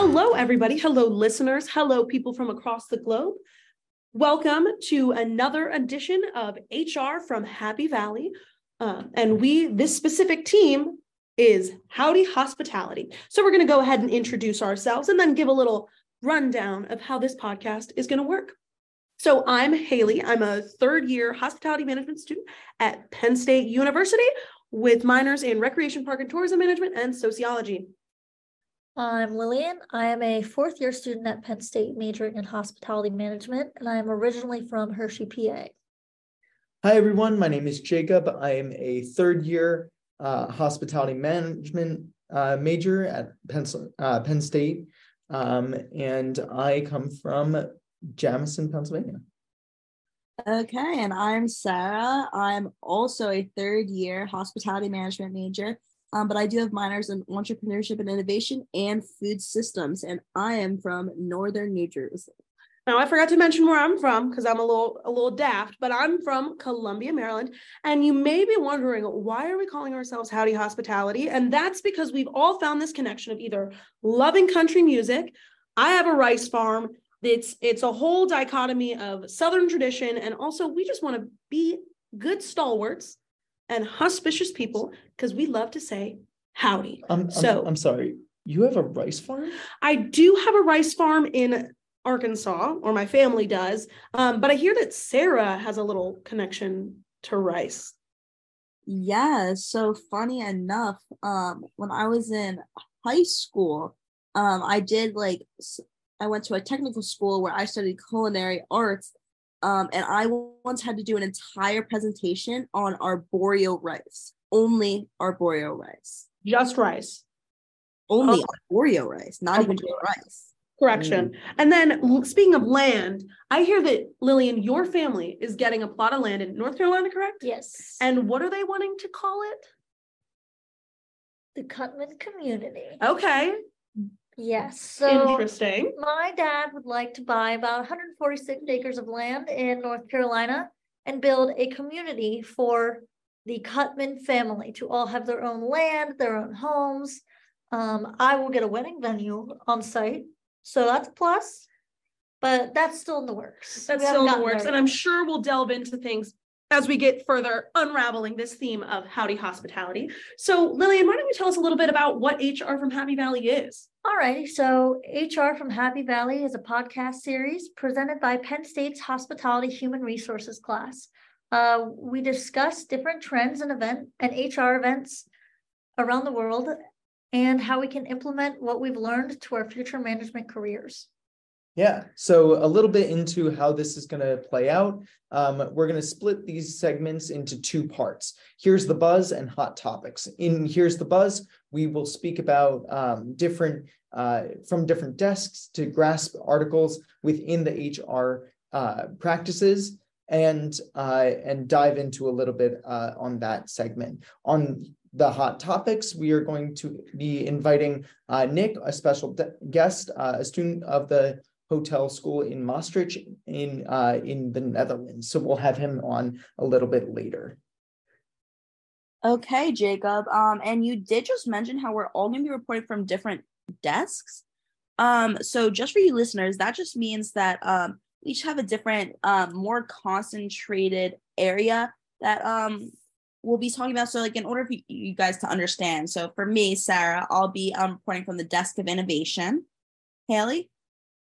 Hello, everybody. Hello, listeners. Hello, people from across the globe. Welcome to another edition of HR from Happy Valley. Uh, and we, this specific team, is Howdy Hospitality. So we're going to go ahead and introduce ourselves and then give a little rundown of how this podcast is going to work. So I'm Haley. I'm a third year hospitality management student at Penn State University with minors in recreation park and tourism management and sociology. I'm Lillian. I am a fourth year student at Penn State majoring in hospitality management, and I am originally from Hershey, PA. Hi, everyone. My name is Jacob. I am a third year uh, hospitality management uh, major at Penn, uh, Penn State, um, and I come from Jamison, Pennsylvania. Okay, and I'm Sarah. I'm also a third year hospitality management major um, but I do have minors in entrepreneurship and innovation and food systems, and I am from northern New Jersey. Now I forgot to mention where I'm from because I'm a little a little daft, but I'm from Columbia, Maryland. And you may be wondering why are we calling ourselves Howdy Hospitality? And that's because we've all found this connection of either loving country music. I have a rice farm. It's it's a whole dichotomy of Southern tradition, and also we just want to be good stalwarts and hospitious people because we love to say howdy. I'm, so I'm, I'm sorry. You have a rice farm? I do have a rice farm in Arkansas, or my family does. Um, but I hear that Sarah has a little connection to rice. Yeah. So funny enough, um, when I was in high school, um, I did like I went to a technical school where I studied culinary arts, um, and I once had to do an entire presentation on arborio rice, only arborio rice. Just rice. Only oh. arborio rice, not even rice. Correction. Mm. And then speaking of land, I hear that Lillian, your family is getting a plot of land in North Carolina, correct? Yes. And what are they wanting to call it? The Cutman community. Okay. Yes. So interesting. My dad would like to buy about 146 acres of land in North Carolina and build a community for the Cutman family to all have their own land, their own homes. Um, I will get a wedding venue on site. So that's a plus, but that's still in the works. That's still in the works. And I'm sure we'll delve into things as we get further unraveling this theme of Howdy Hospitality. So, Lillian, why don't you tell us a little bit about what HR from Happy Valley is? All right. So, HR from Happy Valley is a podcast series presented by Penn State's Hospitality Human Resources class. Uh, we discuss different trends and event and HR events around the world and how we can implement what we've learned to our future management careers. Yeah, so a little bit into how this is going to play out. Um, we're going to split these segments into two parts. Here's the buzz and hot topics. In Here's the buzz, we will speak about um, different, uh, from different desks to grasp articles within the HR uh, practices and uh, and dive into a little bit uh, on that segment. On the hot topics, we are going to be inviting uh, Nick, a special guest, uh, a student of the hotel school in Maastricht in uh, in the Netherlands. So we'll have him on a little bit later. Okay, Jacob. Um, and you did just mention how we're all going to be reporting from different desks. Um, so just for you listeners, that just means that um, each have a different, um, more concentrated area that um we'll be talking about. So, like, in order for you guys to understand, so for me, Sarah, I'll be um reporting from the desk of innovation. Haley.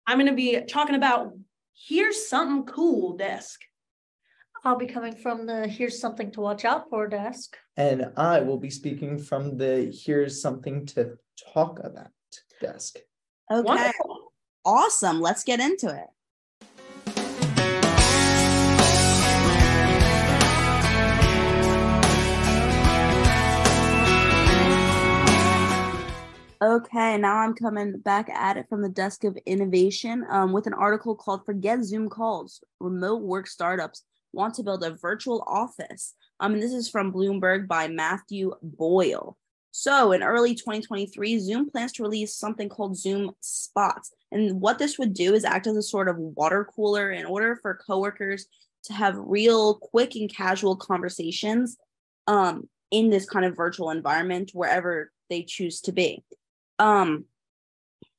I'm going to be talking about here's something cool desk. I'll be coming from the here's something to watch out for desk. And I will be speaking from the here's something to talk about desk. Okay. Wonderful. Awesome. Let's get into it. Okay, now I'm coming back at it from the desk of innovation um, with an article called Forget Zoom Calls Remote Work Startups Want to Build a Virtual Office. Um, and this is from Bloomberg by Matthew Boyle. So, in early 2023, Zoom plans to release something called Zoom Spots. And what this would do is act as a sort of water cooler in order for coworkers to have real, quick, and casual conversations um, in this kind of virtual environment wherever they choose to be. Um,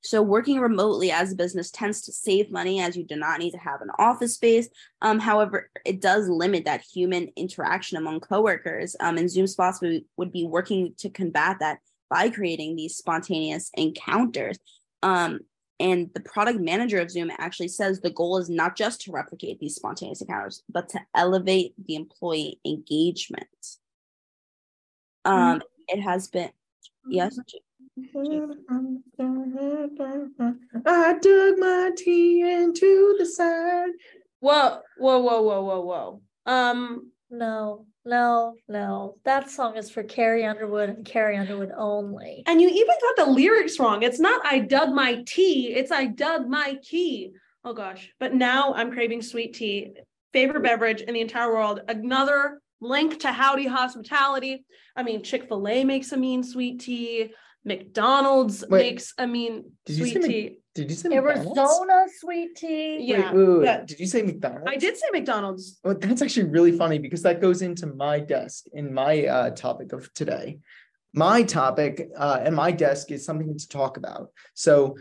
So working remotely as a business tends to save money as you do not need to have an office space. Um, however, it does limit that human interaction among coworkers. Um, and Zoom Spots would, would be working to combat that by creating these spontaneous encounters. Um, and the product manager of Zoom actually says the goal is not just to replicate these spontaneous encounters, but to elevate the employee engagement. Um, it has been, yes. I dug my tea into the side. Whoa, whoa, whoa, whoa, whoa, whoa. Um, No, no, no. That song is for Carrie Underwood and Carrie Underwood only. and you even got the lyrics wrong. It's not I dug my tea, it's I dug my key. Oh gosh. But now I'm craving sweet tea. Favorite beverage in the entire world. Another link to Howdy Hospitality. I mean, Chick-fil-A makes a mean sweet tea. McDonald's Wait, makes I mean did you say sweet Mc- tea. Did you say McDonald's? Arizona sweet tea. Yeah, wait, wait, wait. but- Did you say McDonald's? I did say McDonald's. Well, that's actually really funny because that goes into my desk in my uh, topic of today. My topic uh, and my desk is something to talk about. So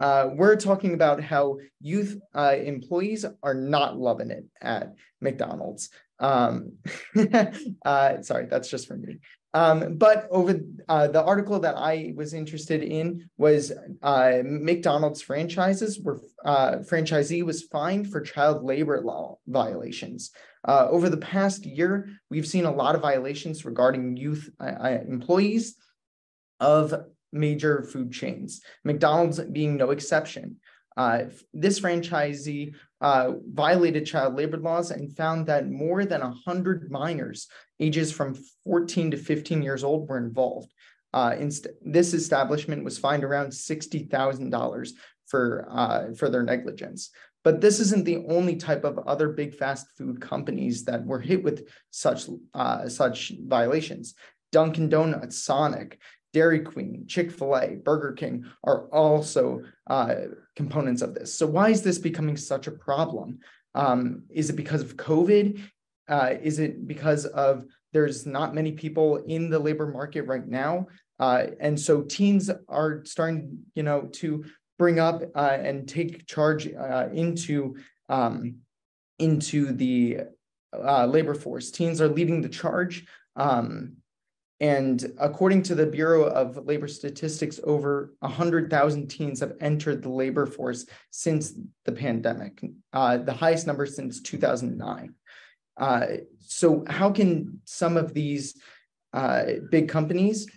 uh, we're talking about how youth uh, employees are not loving it at McDonald's. Um, uh, sorry, that's just for me. Um, but over uh, the article that I was interested in was uh, McDonald's franchises were uh, franchisee was fined for child labor law violations. Uh, over the past year, we've seen a lot of violations regarding youth uh, uh, employees of major food chains, McDonald's being no exception. This franchisee uh, violated child labor laws and found that more than 100 minors ages from 14 to 15 years old were involved. Uh, inst- this establishment was fined around $60,000 for, uh, for their negligence. But this isn't the only type of other big fast food companies that were hit with such, uh, such violations. Dunkin' Donuts, Sonic, Dairy Queen, Chick fil A, Burger King are also uh, components of this. So, why is this becoming such a problem? Um, is it because of COVID? Uh, is it because of there's not many people in the labor market right now? Uh, and so teens are starting, you know, to bring up uh, and take charge uh, into um, into the uh, labor force. Teens are leading the charge. Um, and according to the Bureau of Labor Statistics, over 100,000 teens have entered the labor force since the pandemic, uh, the highest number since 2009. Uh, so, how can some of these uh, big companies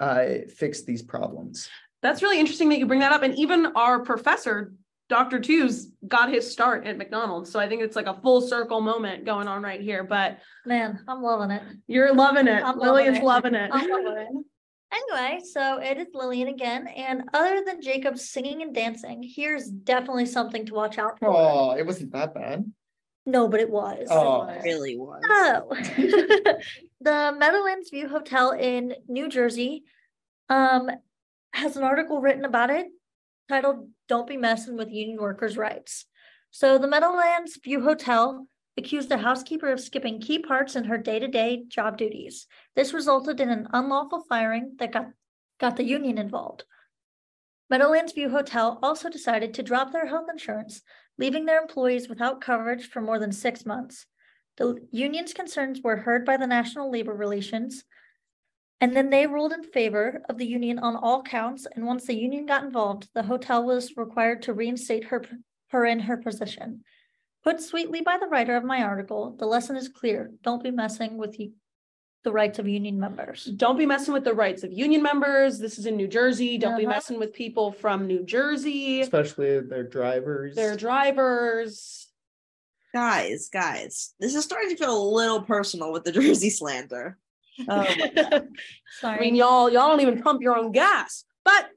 uh, fix these problems? That's really interesting that you bring that up. And even our professor, Dr. Twos, got his start at McDonald's. So I think it's like a full circle moment going on right here. But Man, I'm loving it. you're loving it. I'm Lillian's loving loving it. I'm loving it. Anyway, so it is Lillian again, and other than Jacob singing and dancing, here's definitely something to watch out for. Oh, it wasn't that bad. No, but it was. Oh. It really was. So, the Meadowlands View Hotel in New Jersey um, has an article written about it titled Don't Be Messing with Union Workers' Rights. So, the Meadowlands View Hotel accused a housekeeper of skipping key parts in her day to day job duties. This resulted in an unlawful firing that got, got the union involved. Meadowlands View Hotel also decided to drop their health insurance, leaving their employees without coverage for more than six months. The union's concerns were heard by the National Labor Relations, and then they ruled in favor of the union on all counts. And once the union got involved, the hotel was required to reinstate her, her in her position. Put sweetly by the writer of my article, the lesson is clear. Don't be messing with the rights of union members. Don't be messing with the rights of union members. This is in New Jersey. Don't be Uh-huh. messing with people from New Jersey, Especially their drivers. their drivers. Guys, guys, this is starting to feel a little personal with the Jersey slander. Oh my God. I mean, y'all, y'all don't even pump your own gas. But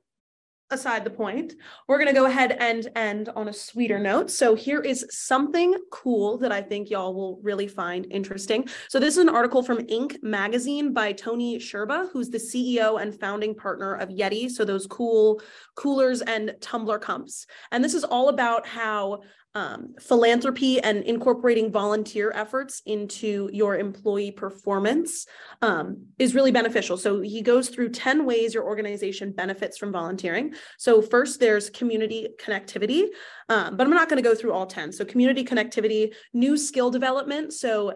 aside the point, we're gonna go ahead and end on a sweeter note. So here is something cool that I think y'all will really find interesting. So this is an article from Inc. magazine by Tony Scherba, who's the CEO and founding partner of Yeti. So those cool coolers and tumbler cups. And this is all about how um, philanthropy and incorporating volunteer efforts into your employee performance um, is really beneficial. So he goes through 10 ways your organization benefits from volunteering. So first there's community connectivity, um, but I'm not going to go through all 10. So community connectivity, new skill development. So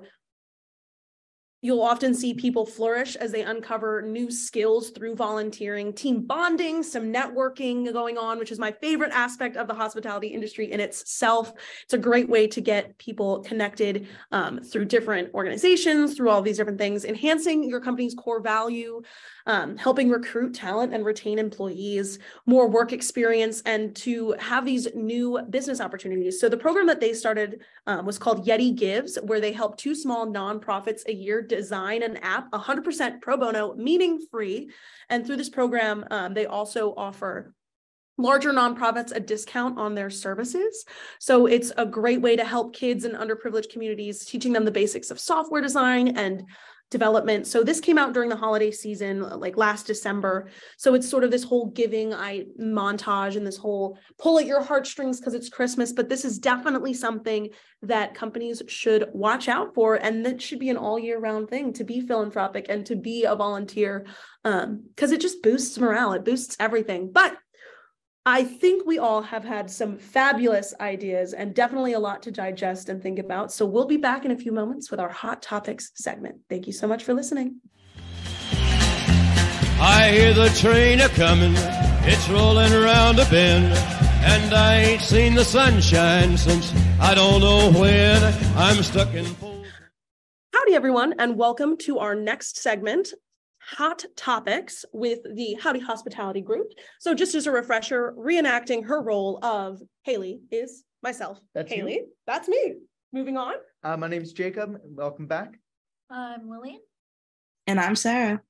You'll often see people flourish as they uncover new skills through volunteering, team bonding, some networking going on, which is my favorite aspect of the hospitality industry in itself. It's a great way to get people connected um, through different organizations, through all these different things, enhancing your company's core value, um, helping recruit talent and retain employees, more work experience, and to have these new business opportunities. So the program that they started um, was called Yeti Gives, where they help two small nonprofits a year design an app 100% pro bono, meaning free. And through this program, um, they also offer larger nonprofits a discount on their services. So it's a great way to help kids in underprivileged communities, teaching them the basics of software design and development. So this came out during the holiday season, like last December. So it's sort of this whole giving I montage and this whole pull at your heartstrings because it's Christmas. But this is definitely something that companies should watch out for, and that should be an all year round thing to be philanthropic and to be a volunteer, because um, it just boosts morale. It boosts everything. But I think we all have had some fabulous ideas and definitely a lot to digest and think about. So we'll be back in a few moments with our Hot Topics segment. Thank you so much for listening. I hear the train a coming, it's rolling around a bend, and I ain't seen the sunshine since I don't know when. I'm stuck in. Howdy, everyone, and welcome to our next segment hot topics with the Howdy Hospitality Group. So, just as a refresher, reenacting her role of Haley is myself. That's Haley. you. That's me. Moving on. Uh, my name is Jacob. Welcome back. I'm Lillian. And I'm Sarah.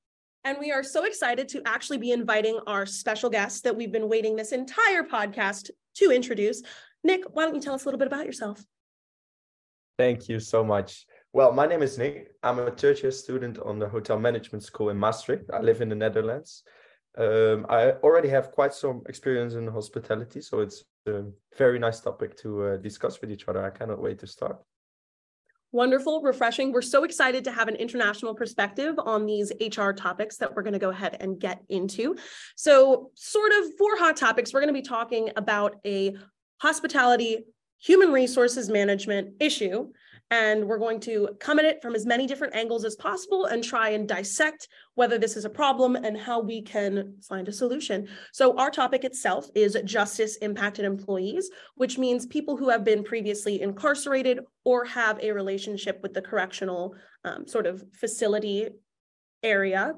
And we are so excited to actually be inviting our special guest that we've been waiting this entire podcast to introduce. Nick, why don't you tell us a little bit about yourself? Thank you so much. Well, my name is Nick. I'm a third year student on the hotel management school in Maastricht. I live in the Netherlands. Um, I already have quite some experience in hospitality, so it's a very nice topic to uh, discuss with each other. I cannot wait to start. Wonderful, refreshing. We're so excited to have an international perspective on these HR topics that we're going to go ahead and get into. So, sort of four hot topics, we're going to be talking about a hospitality human resources management issue and we're going to come at it from as many different angles as possible and try and dissect whether this is a problem and how we can find a solution. So our topic itself is justice impacted employees, which means people who have been previously incarcerated or have a relationship with the correctional um, sort of facility area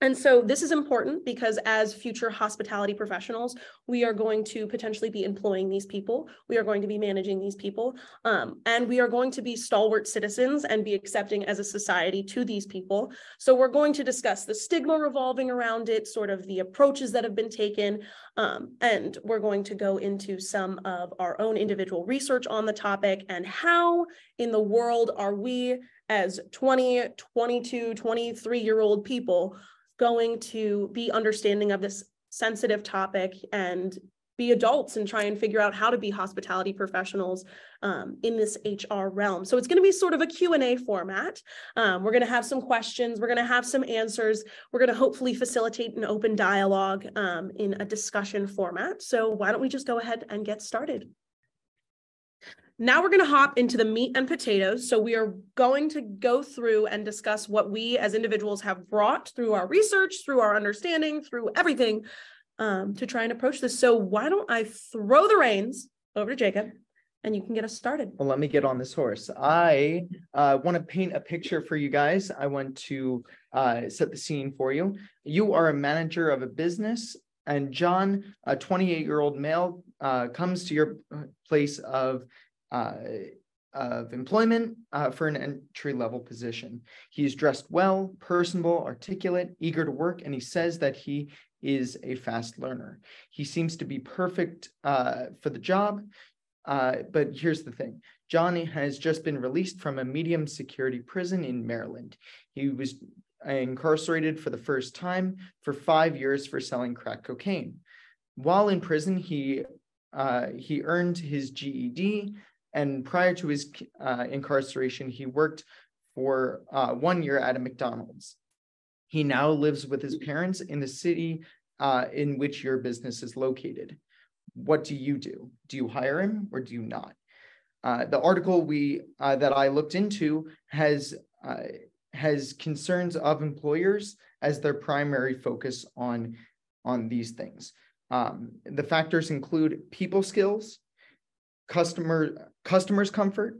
and so this is important because as future hospitality professionals, we are going to potentially be employing these people. We are going to be managing these people. Um, and we are going to be stalwart citizens and be accepting as a society to these people. So we're going to discuss the stigma revolving around it, sort of the approaches that have been taken. Um, and we're going to go into some of our own individual research on the topic and how in the world are we as 20, 22, 23 year old people going to be understanding of this sensitive topic and be adults and try and figure out how to be hospitality professionals um, in this HR realm. So it's going to be sort of a Q&A format. Um, we're going to have some questions. We're going to have some answers. We're going to hopefully facilitate an open dialogue um, in a discussion format. So why don't we just go ahead and get started? Now we're going to hop into the meat and potatoes. So we are going to go through and discuss what we as individuals have brought through our research, through our understanding, through everything um, to try and approach this. So why don't I throw the reins over to Jacob and you can get us started. Well, let me get on this horse. I uh, want to paint a picture for you guys. I want to uh, set the scene for you. You are a manager of a business, and John, a 28 year old male, uh, comes to your place of of employment uh, for an entry level position. He's dressed well, personable, articulate, eager to work, and he says that he is a fast learner. He seems to be perfect uh, for the job. Uh, but here's the thing Johnny has just been released from a medium security prison in Maryland. He was incarcerated for the first time for five years for selling crack cocaine. While in prison, he uh, he earned his GED, and prior to his uh, incarceration, he worked for uh, one year at a McDonald's. He now lives with his parents in the city uh, in which your business is located. What do you do? Do you hire him or do you not? Uh, the article we uh, that I looked into has uh, has concerns of employers as their primary focus on on these things. Um, the factors include people skills, customer customers comfort,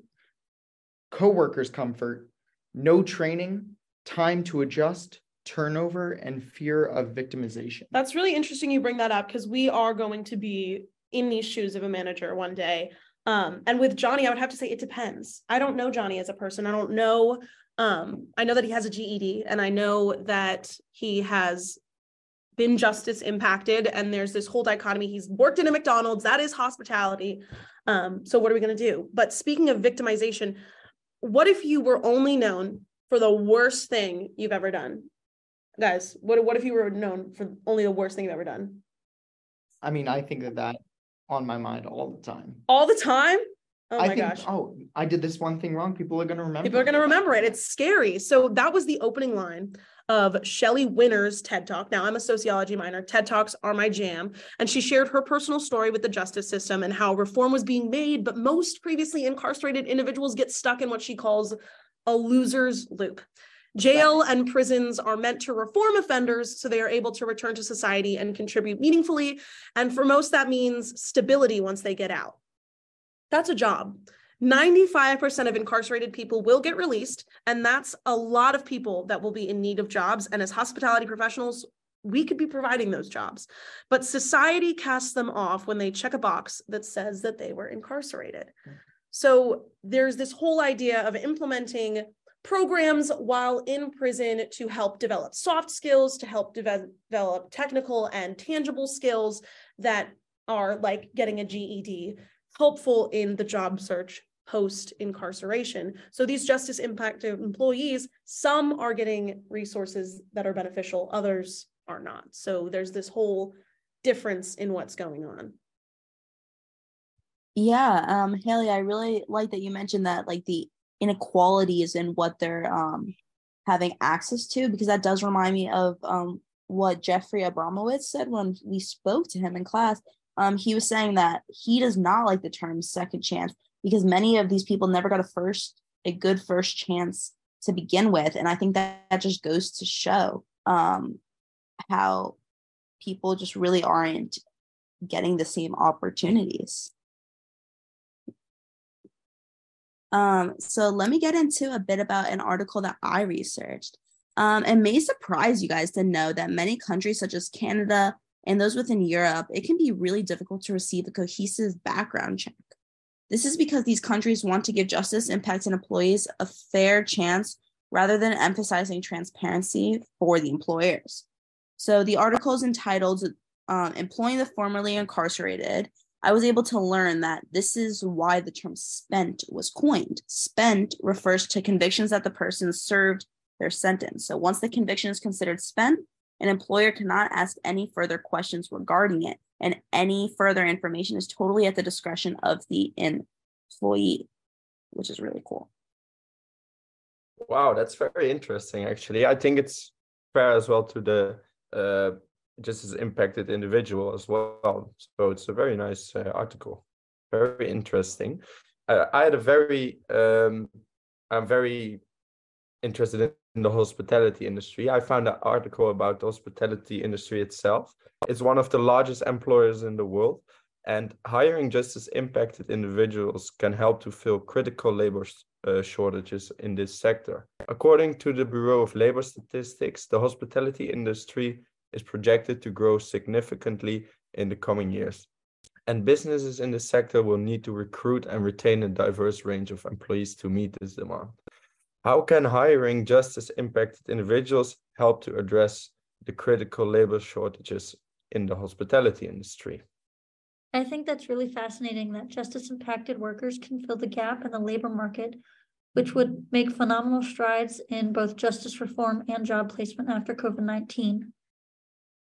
coworkers comfort, no training, time to adjust, turnover, and fear of victimization. That's really interesting you bring that up because we are going to be in these shoes of a manager one day. Um, and with Johnny, I would have to say it depends. I don't know Johnny as a person. I don't know. Um, I know that he has a GED and I know that he has been justice impacted and there's this whole dichotomy he's worked in a mcdonald's that is hospitality um, so what are we going to do but speaking of victimization what if you were only known for the worst thing you've ever done guys what, what if you were known for only the worst thing you've ever done I mean, I think of that on my mind all the time. all the time oh I my think, gosh oh, I did this one thing wrong. People are going to remember. People are going to remember it. It's scary. So that was the opening line of Shelley Winner's TED Talk. Now I'm a sociology minor. TED Talks are my jam. And she shared her personal story with the justice system and how reform was being made, but most previously incarcerated individuals get stuck in what she calls a loser's loop. Jail and prisons are meant to reform offenders so they are able to return to society and contribute meaningfully. And for most, that means stability once they get out. That's a job. 95% of incarcerated people will get released, and that's a lot of people that will be in need of jobs. And as hospitality professionals, we could be providing those jobs. But society casts them off when they check a box that says that they were incarcerated. So there's this whole idea of implementing programs while in prison to help develop soft skills, to help deve- develop technical and tangible skills that are like getting a GED, helpful in the job search post incarceration. So these justice impacted employees, some are getting resources that are beneficial, others are not. So there's this whole difference in what's going on. Yeah, um, Haley, I really like that you mentioned that like the inequalities in what they're um having access to because that does remind me of um what Jeffrey Abramowitz said when we spoke to him in class. Um, he was saying that he does not like the term second chance because many of these people never got a first a good first chance to begin with, and I think that that just goes to show um how people just really aren't getting the same opportunities. Um, so let me get into a bit about an article that I researched. Um, it may surprise you guys to know that many countries, such as Canada and those within Europe, it can be really difficult to receive a cohesive background check. This is because these countries want to give justice impacted employees a fair chance rather than emphasizing transparency for the employers. So the article is entitled um, Employing the Formerly Incarcerated I was able to learn that this is why the term spent was coined. Spent refers to convictions that the person served their sentence. So once the conviction is considered spent, an employer cannot ask any further questions regarding it, and any further information is totally at the discretion of the employee, which is really cool. Wow, that's very interesting. Actually, I think it's fair as well to the uh, justice impacted individual as well. So it's a very nice uh, article, very interesting. Uh, I had a very, um, I'm very interested in, in the hospitality industry. I found an article about the hospitality industry itself. It's one of the largest employers in the world, and hiring justice impacted individuals can help to fill critical labor uh, shortages in this sector. According to the Bureau of Labor Statistics, the hospitality industry is projected to grow significantly in the coming years. And businesses in the sector will need to recruit and retain a diverse range of employees to meet this demand. How can hiring justice impacted individuals help to address the critical labor shortages in the hospitality industry? I think that's really fascinating that justice impacted workers can fill the gap in the labor market, which would make phenomenal strides in both justice reform and job placement after COVID 19.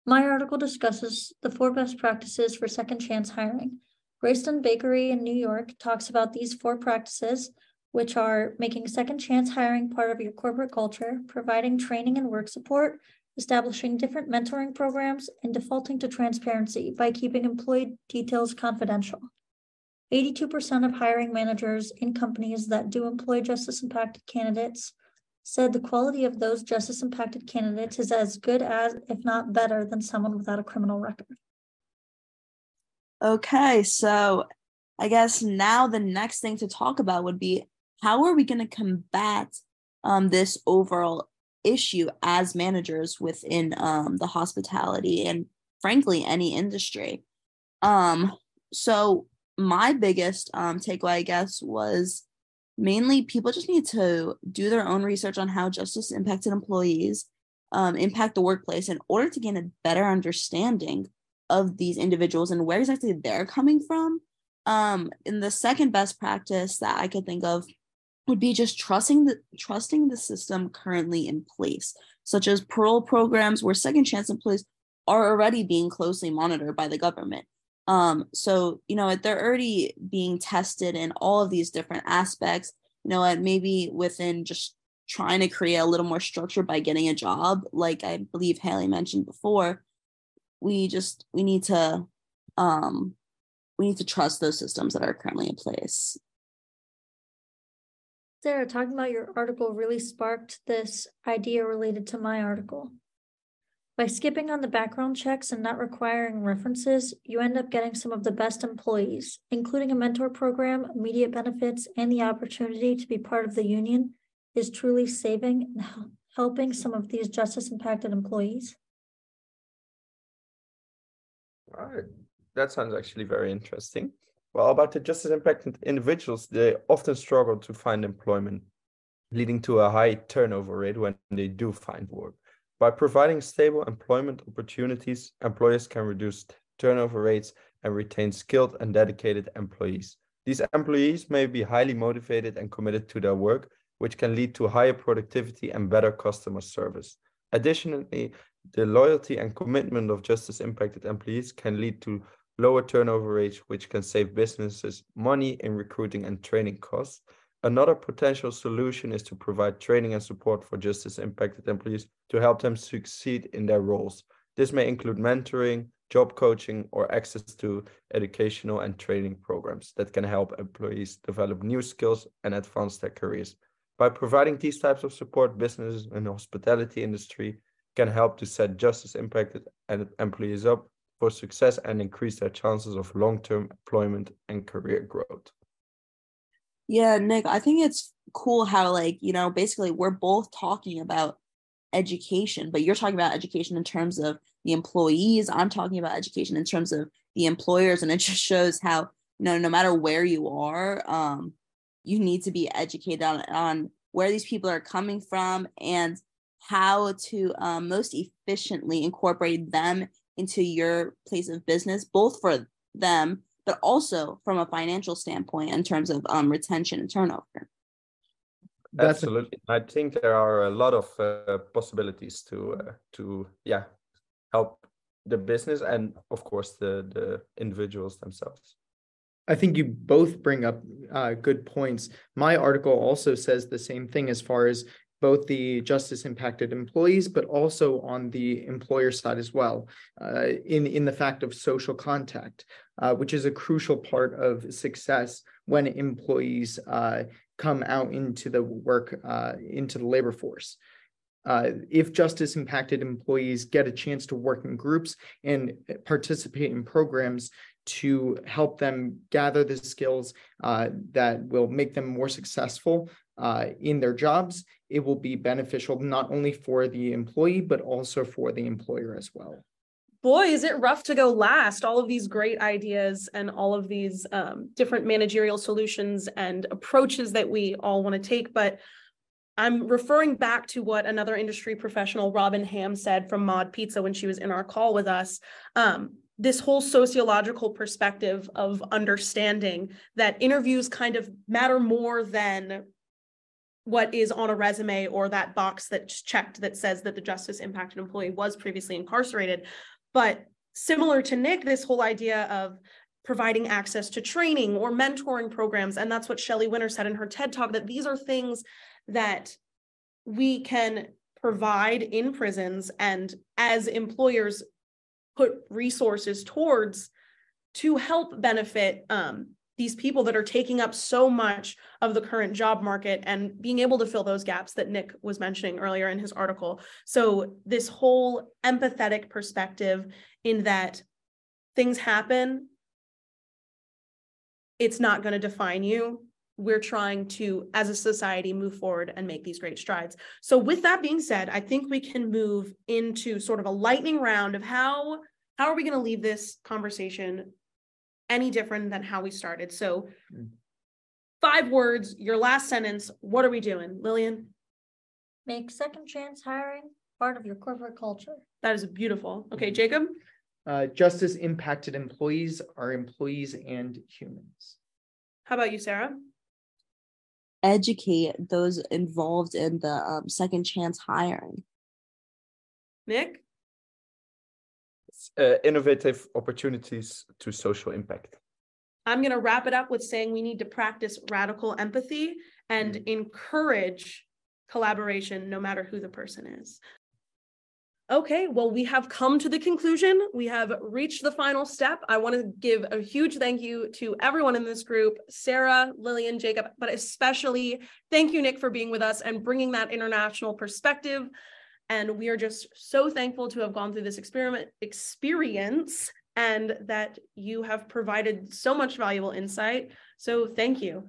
My article discusses the four best practices for second chance hiring. Greyston Bakery in New York talks about these four practices, which are making second chance hiring part of your corporate culture, providing training and work support, establishing different mentoring programs, and defaulting to transparency by keeping employee details confidential. 82% of hiring managers in companies that do employ justice impacted candidates said the quality of those justice impacted candidates is as good as, if not better, than someone without a criminal record. Okay, so I guess now the next thing to talk about would be how are we going to combat um, this overall issue as managers within um, the hospitality and frankly any industry? Um, so my biggest um, takeaway i guess was mainly people just need to do their own research on how justice impacted employees um, impact the workplace in order to gain a better understanding of these individuals and where exactly they're coming from. Um, and the second best practice that i could think of would be just trusting the trusting the system currently in place, such as parole programs where second chance employees are already being closely monitored by the government. Um, so you know they're already being tested in all of these different aspects. You know, and maybe within just trying to create a little more structure by getting a job, like I believe Haley mentioned before. We just we need to um, we need to trust those systems that are currently in place. Sarah, talking about your article really sparked this idea related to my article. By skipping on the background checks and not requiring references, you end up getting some of the best employees, including a mentor program, immediate benefits, and the opportunity to be part of the union is truly saving and helping some of these justice impacted employees. All right. That sounds actually very interesting. Well, about the justice impacted individuals, they often struggle to find employment, leading to a high turnover rate when they do find work. By providing stable employment opportunities, employers can reduce turnover rates and retain skilled and dedicated employees. These employees may be highly motivated and committed to their work, which can lead to higher productivity and better customer service. Additionally, the loyalty and commitment of justice impacted employees can lead to lower turnover rates, which can save businesses money in recruiting and training costs. Another potential solution is to provide training and support for justice impacted employees to help them succeed in their roles. This may include mentoring, job coaching, or access to educational and training programs that can help employees develop new skills and advance their careers. By providing these types of support, businesses in the hospitality industry can help to set justice impacted employees up for success and increase their chances of long-term employment and career growth. Yeah, Nick, I think it's cool how like, you know, basically we're both talking about education, but you're talking about education in terms of the employees. I'm talking about education in terms of the employers and it just shows how, you know, no matter where you are, um you need to be educated on on where these people are coming from and how to um, most efficiently incorporate them into your place of business, both for them, but also from a financial standpoint in terms of um, retention and turnover. Absolutely, I think there are a lot of uh, possibilities to uh, to yeah help the business and of course the the individuals themselves. I think you both bring up uh, good points. My article also says the same thing as far as both the justice impacted employees, but also on the employer side as well, uh, in, in the fact of social contact, uh, which is a crucial part of success when employees uh, come out into the work, uh, into the labor force. Uh, if justice impacted employees get a chance to work in groups and participate in programs to help them gather the skills uh, that will make them more successful uh, in their jobs, it will be beneficial not only for the employee, but also for the employer as well. Boy, is it rough to go last. All of these great ideas and all of these um, different managerial solutions and approaches that we all want to take. But I'm referring back to what another industry professional, Robin Ham, said from Mod Pizza when she was in our call with us. Um, this whole sociological perspective of understanding that interviews kind of matter more than what is on a resume or that box that's checked that says that the justice impacted employee was previously incarcerated. But similar to Nick, this whole idea of providing access to training or mentoring programs. And that's what Shelley Winter said in her TED talk that these are things that we can provide in prisons and as employers put resources towards to help benefit um, these people that are taking up so much of the current job market and being able to fill those gaps that Nick was mentioning earlier in his article. So, this whole empathetic perspective in that things happen, it's not going to define you. We're trying to, as a society, move forward and make these great strides. So, with that being said, I think we can move into sort of a lightning round of how how are we going to leave this conversation any different than how we started. So, Mm. five words, your last sentence. What are we doing, Lillian? Make second chance hiring part of your corporate culture. That is beautiful. Okay, Mhm. Jacob. Uh, justice impacted employees are employees and humans. How about you, Sarah? Educate those involved in the um, second chance hiring. Nick? Uh, innovative opportunities to social impact. I'm going to wrap it up with saying we need to practice radical empathy and encourage collaboration, no matter who the person is. Okay, well, we have come to the conclusion. We have reached the final step. I want to give a huge thank you to everyone in this group Sarah, Lillian, Jacob, but especially thank you, Nick, for being with us and bringing that international perspective. And we are just so thankful to have gone through this experiment experience and that you have provided so much valuable insight. So thank you.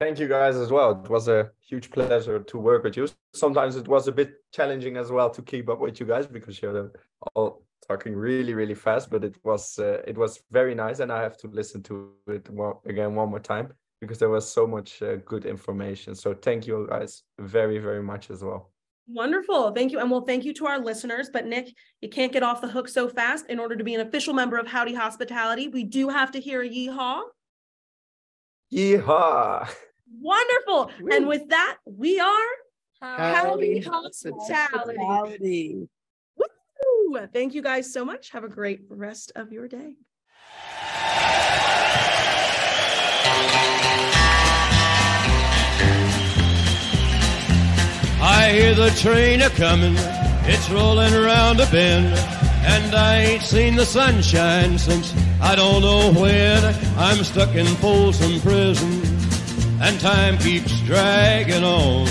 Thank you guys as well. It was a huge pleasure to work with you. Sometimes it was a bit challenging as well to keep up with you guys because you're all talking really, really fast. But it was uh, it was very nice, and I have to listen to it again one more time because there was so much uh, good information. So thank you guys very, very much as well. Wonderful. Thank you. And well, thank you to our listeners. But Nick, you can't get off the hook so fast. In order to be an official member of Howdy Hospitality, we do have to hear a yeehaw. Yeehaw! Wonderful. And with that, we are Howdy Howdy Hospitality. Howdy. Woo! Thank you guys so much. Have a great rest of your day. I hear the train a comin', it's rollin' around a bend, and I ain't seen the sunshine since I don't know when. I'm stuck in Folsom Prison, and time keeps dragging on.